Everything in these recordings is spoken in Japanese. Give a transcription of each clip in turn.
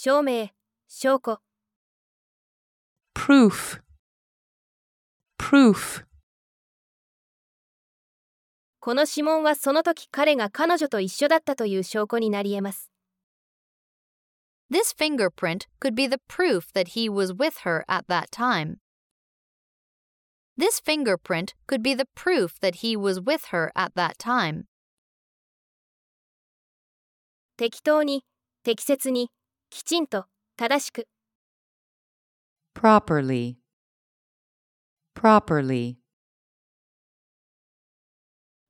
証明、証拠。proof, proof, この指紋はその時彼が彼女と一緒だったという証拠になり得ます。This fingerprint could be the proof that he was with her at that time. This fingerprint could be the proof that he was with her at that time. 適当に、適切に、きちんと、正しく。properly, properly,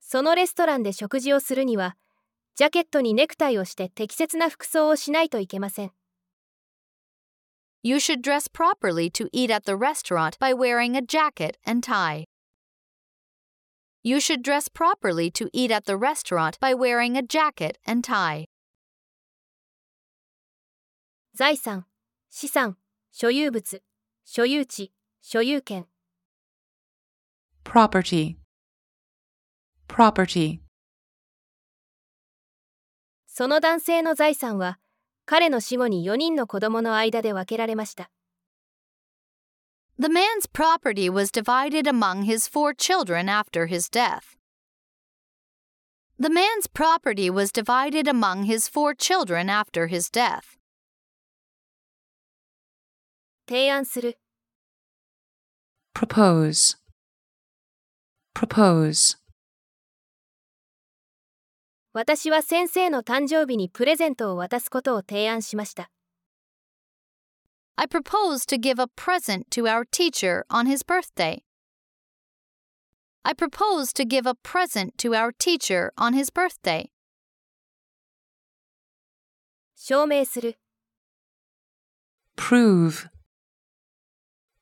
そのレストランで食事をするには、ジャケットにネクタイをして適切な服装をしないといけません。You should dress properly to eat at the restaurant by wearing a jacket and tie. You should dress properly to eat at the restaurant by wearing a jacket and tie. 財産、資産、所有物、所有地、所有権。property, property, その男性の財産は、彼の死後に4人の子供の間で分けられました。The man's property was divided among his four children after his death. The man's property was divided among his four children after his death. 提案する、propose, propose, 私は先生の誕生日にプレゼントを渡すことを提案しました。I propose to give a present to our teacher on his birthday. I propose to give a present to our teacher on his birthday. 証明する、prove,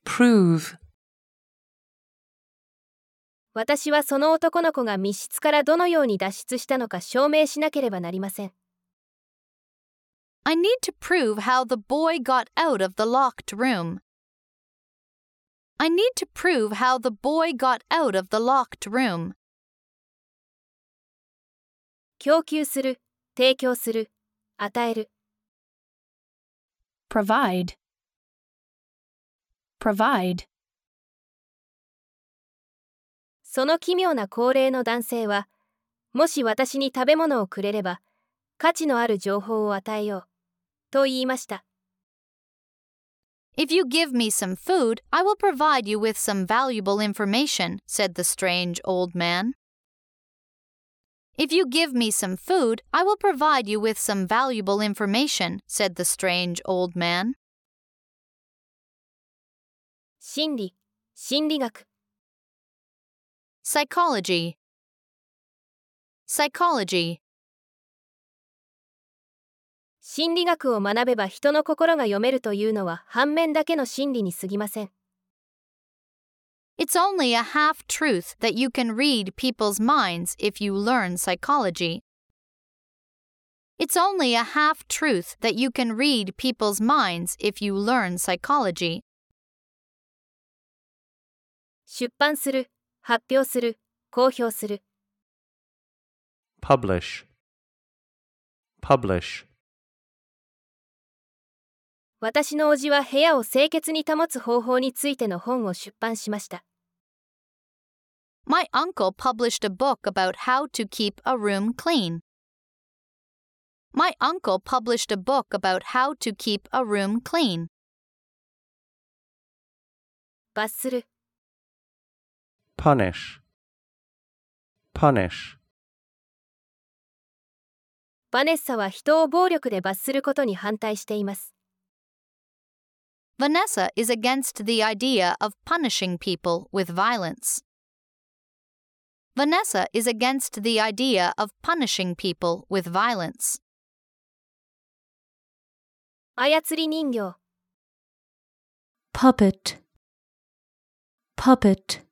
prove, 私はその男の子が密室からどのように脱出したのか証明しなければなりません。I need to prove how the boy got out of the locked room. I need to prove how the boy got out of the locked room. 供給する、提供する、与える。provide, provide, その奇妙な高齢の男性は、もし私に食べ物をくれれば、価値のある情報を与えよう。と言いました。If you give me some food, I will provide you with some valuable information, said the strange old man. If you give me some food, I will provide you with some valuable information, said the strange old man. 心理、心理学、Psychology. Psychology. 心理学を学べば人の心が読めるというのは反面だけの真理に過ぎません。It's only a half truth that you can read people's minds if you learn psychology. It's only a half truth that you can read people's minds if you learn psychology. 出版する、発表する、公表する。publish, publish, 私の叔父は部屋を清潔に保つ方法についての本を出版しました。My uncle published a book about how to keep a room clean. My uncle published a book about how to keep a room clean. 罰する、punish, punish, バネッサは人を暴力で罰することに反対しています。 Vanessa is against the idea of punishing people with violence. Vanessa is against the idea of punishing people with violence. 操り人形、 puppet, puppet,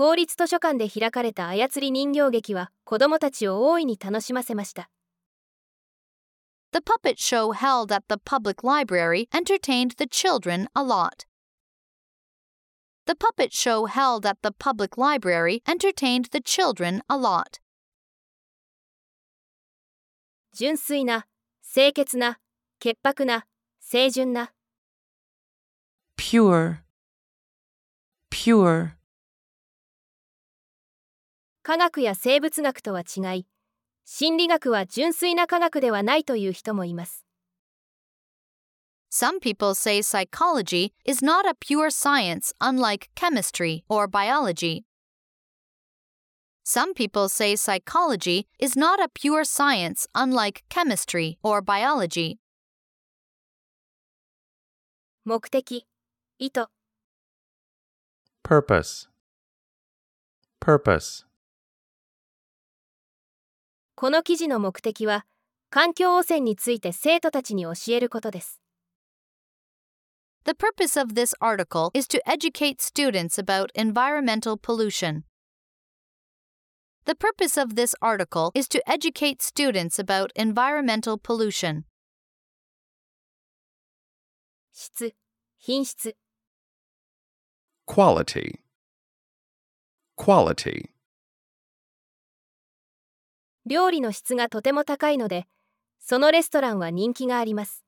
公立図書館で開かれた操り人形劇は子供たちを大いに楽しませました。The puppet show held at the public library entertained the children a lot. The puppet show held at the public library entertained the children a lot. 純粋な、清潔な、潔白な、清純な。pure, pure, 科学や生物学とは違い、心理学は純粋な科学ではないという人もいます。Some people say psychology is not a pure science unlike chemistry or biology. Some people say psychology is not a pure science unlike chemistry or biology. 目的、意図、purpose, purpose, この記事の目的は、環境汚染について生徒たちに教えることです。The purpose of this article is to educate students about environmental pollution. The purpose of this article is to educate students about environmental pollution. 質、品質、quality, quality, 料理の質がとても高いので、そのレストランは人気があります。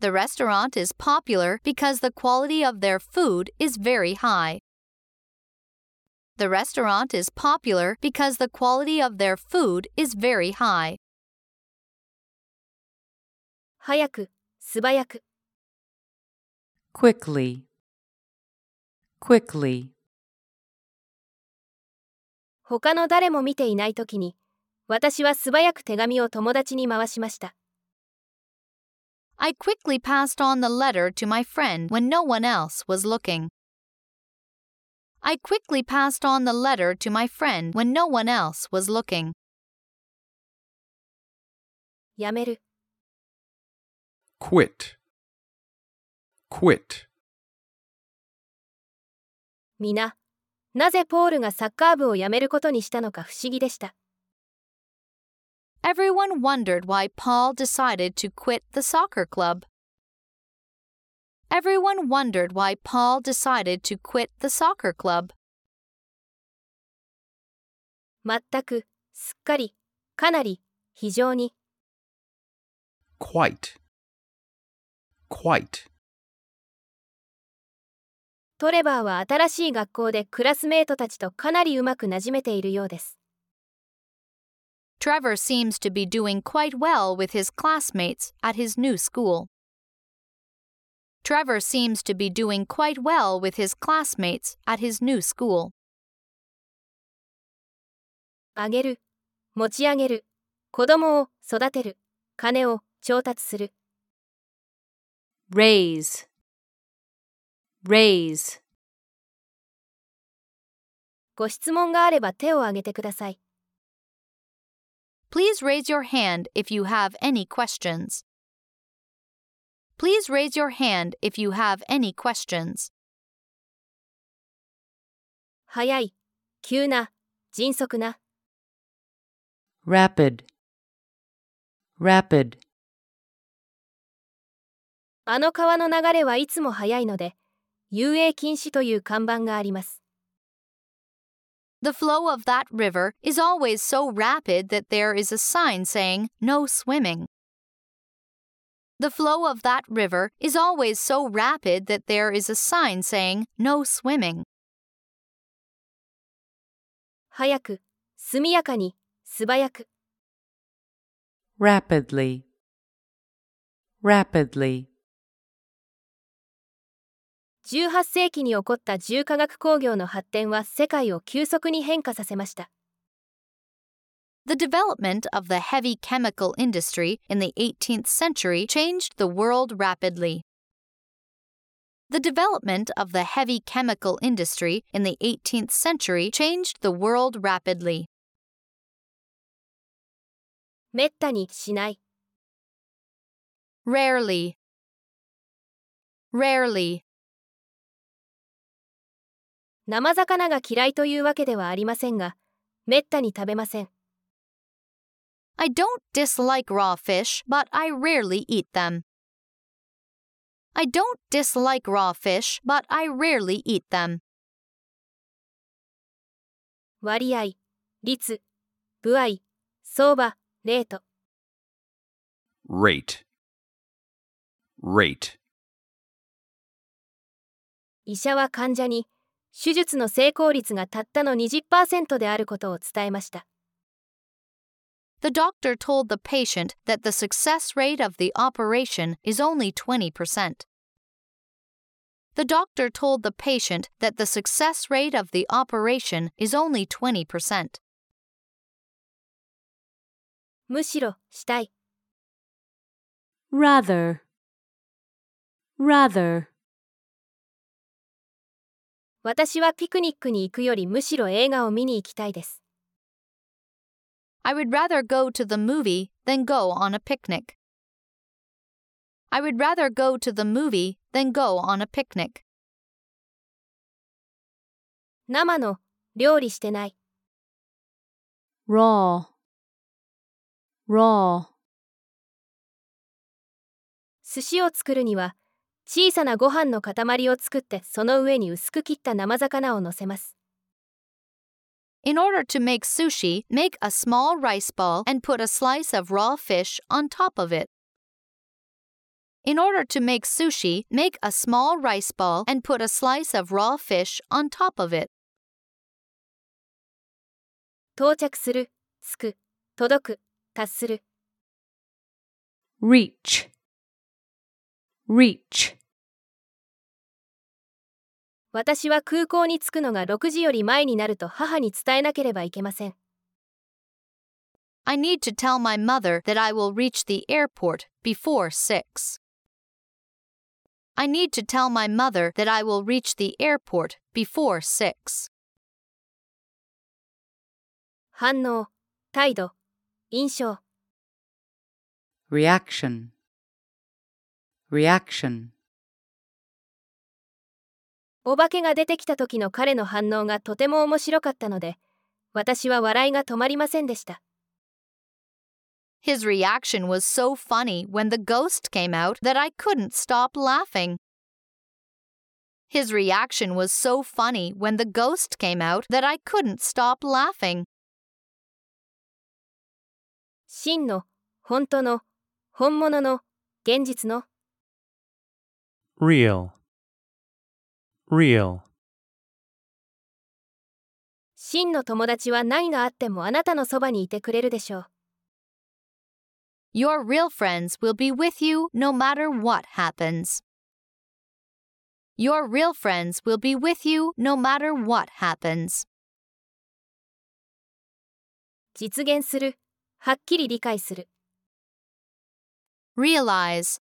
The restaurant is popular because the quality of their food is very high. The restaurant is popular because the quality of their food is very high. 早く、素早く、 quickly, quickly, 他の誰も見ていないときに、私は素早く手紙を友達に回しました。I quickly passed on the letter to my friend when no one else was looking. I quickly passed on the letter to my friend when no one else was looking. やめる、quit, quit, 皆、なぜポールがサッカー部を辞めることにしたのか不思議でした。Everyone wondered why Paul decided to quit the soccer club. Everyone wondered why Paul decided to quit the soccer club. 全く、すっかり、かなり、非常に、quite, quite, トレバーは新しい学校でクラスメートたちとかなりうまくなじめているようです。Trevor seems to be doing quite well with his classmates at his new school. Trevor seems to be doing quite well with his classmates at his new school. あげる、持ち上げる、子供を育てる、金を調達する。raise, raise, ご質問があれば手を挙げてください。Please raise your hand if you have any questions. Please raise your hand if you have any questions. 早い、急な、迅速な、rapid, rapid, あの川の流れはいつも速いので、遊泳禁止という看板があります。 The flow of that river is always so rapid that there is a sign saying, No swimming. The flow of that river is always so rapid that there is a sign saying, No swimming. 早く、速やかに、素早く、 rapidly, rapidly, 18世紀に起こった重化学工業の発展は世界を急速に変化させました。 The development of the heavy chemical industry in the 18th century changed the world rapidly. The development of the heavy chemical industry in the 18th century changed the world rapidly. めったにしない、 Rarely. Rarely. 生魚が嫌いというわけではありませんが、めったに食べません。I don't dislike raw fish, but I rarely eat them. I don't dislike raw fish, but I rarely eat them. 割合、率、部合、相場、レート。rate, rate. 医者は患者に手術の成功率がたったの20%であることを伝えました。The doctor told the patient that the success rate of the operation is only 20%. The doctor told the patient that the success rate of the operation is only 20%. むしろしたい。rather, rather, 私はピクニックに行くよりむしろ映画を見に行きたいです。I would rather go to the movie than go on a picnic. I would rather go to the movie than go on a picnic. 生の料理してない。raw, raw, 寿司を作るには小さなご飯の塊を作ってその上に薄く切った生魚を乗せます。In order to make sushi, make a small rice ball and put a slice of raw fish on top of it. In order to make sushi, make a small rice ball and put a slice of raw fish on top of it. 到着する、つく、届く、達する。reach, reach, 私は空港に着くのが6時より前になると母に伝えなければいけません。I need to tell my mother that I will reach the airport before 6. I need to tell my mother that I will reach the airport before 6. 反応、態度、印象。reaction, reaction, お化けが出てきた時の彼の反応がとても面白かったので、私は笑いが止まりませんでした。His reaction was so funny when the ghost came out that I couldn't stop laughing. His reaction was so funny when the ghost came out that I couldn't stop laughing. 真の、本当の、本物の、現実の。real, real, 真の友達は何があってもあなたのそばにいてくれるでしょう。Your real friends will be with you no matter what happens. Your real friends will be with you no matter what happens. 実現する、はっきり理解する。Realize.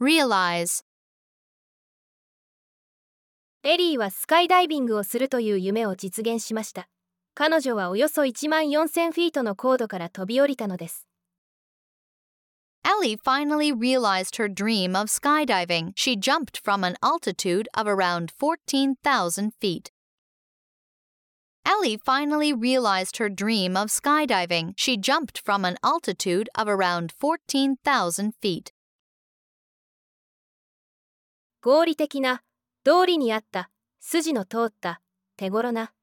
Realize. エリーはスカイダイビングをするという夢を実現しました。彼女はおよそ1万4000フィートの高度から飛び降りたのです。Ellie finally realized her dream of skydiving. She jumped from an altitude of around 14,000 feet. Ellie finally realized her dream of skydiving. She jumped from an altitude of around 14,000 feet. 合理的な、道理にあった、筋の通った、手頃な。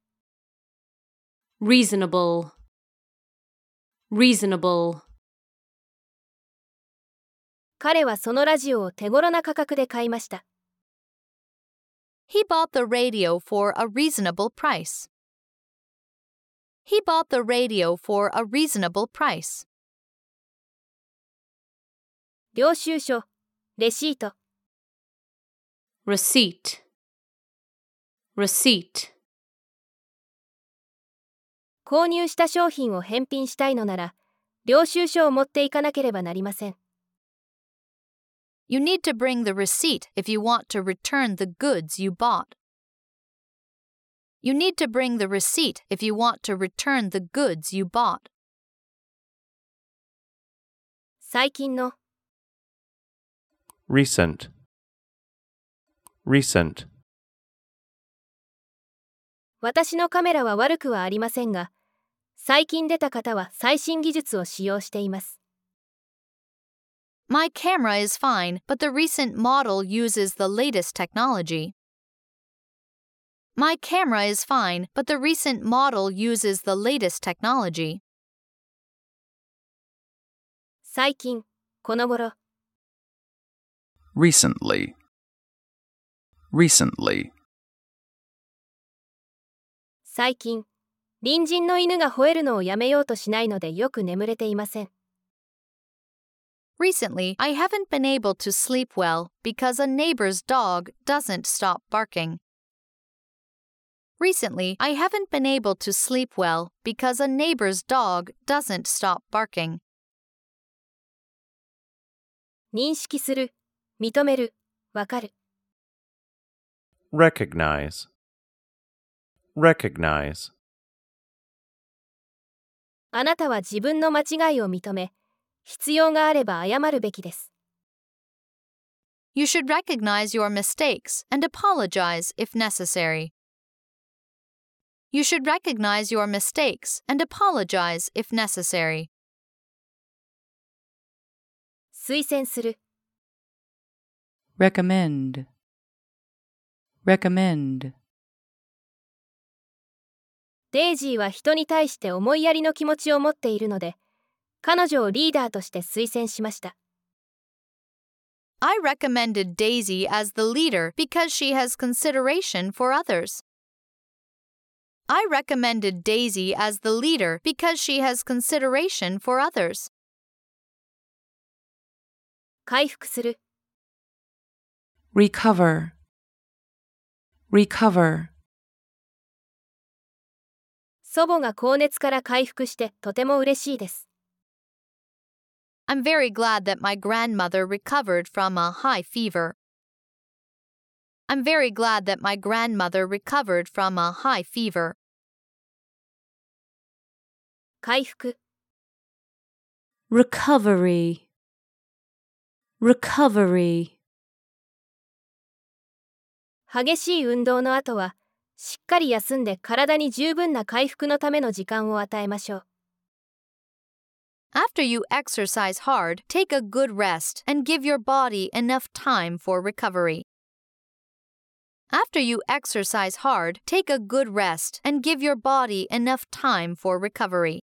reasonable, reasonable, 彼はそのラジオを手頃な価格で買いました。He bought the radio for a reasonable price. He bought the radio for a reasonable price. 領収書、レシート、receipt, receipt, 購入した商品を返品したいのなら、領収書を持っていかなければなりません。 You need to bring the receipt if you want to return the goods you bought. You need to bring the receipt if you want to return the goods you bought. 最近の、 recent, recent, 私のカメラは悪くはありませんが、最近出た方は最新技術を使用しています。 My camera is fine, but the recent model uses the latest technology. My camera is fine, but the recent model uses the latest technology. 最近、この頃、 recently, recently, 最近、隣人の犬が吠えるのをやめようとしないのでよく眠れていません。 Recently, I haven't been able to sleep well because a neighbor's dog doesn't stop barking. Recently, I haven't been able to sleep well because a neighbor's dog doesn't stop barking. 認識する、認める、わかる。 recognize, recognize, あなたは自分の間違いを認め、必要があれば謝るべきです。 You should recognize your mistakes and apologize if necessary. You should recognize your mistakes and apologize if necessary. 推薦する、 recommend, recommend, デイジーは人に対して思いやりの気持ちを持っているので、彼女をリーダーとして推薦しました。I recommended Daisy as the leader because she has consideration for others. I recommended Daisy as the leader because she has consideration for others. 回復する、recover, recover, 祖母が高熱から回復してとても嬉しいです。 I'm very glad that my grandmother recovered from a high fever. I'm very glad that my grandmother recovered from a high fever. 回復、 recovery, recovery, 激しい運動の後は、しっかり休んで体に十分な回復のための時間を与えましょう。After you exercise hard, take a good rest and give your body enough time for recovery. After you exercise hard, take a good rest and give your body enough time for recovery.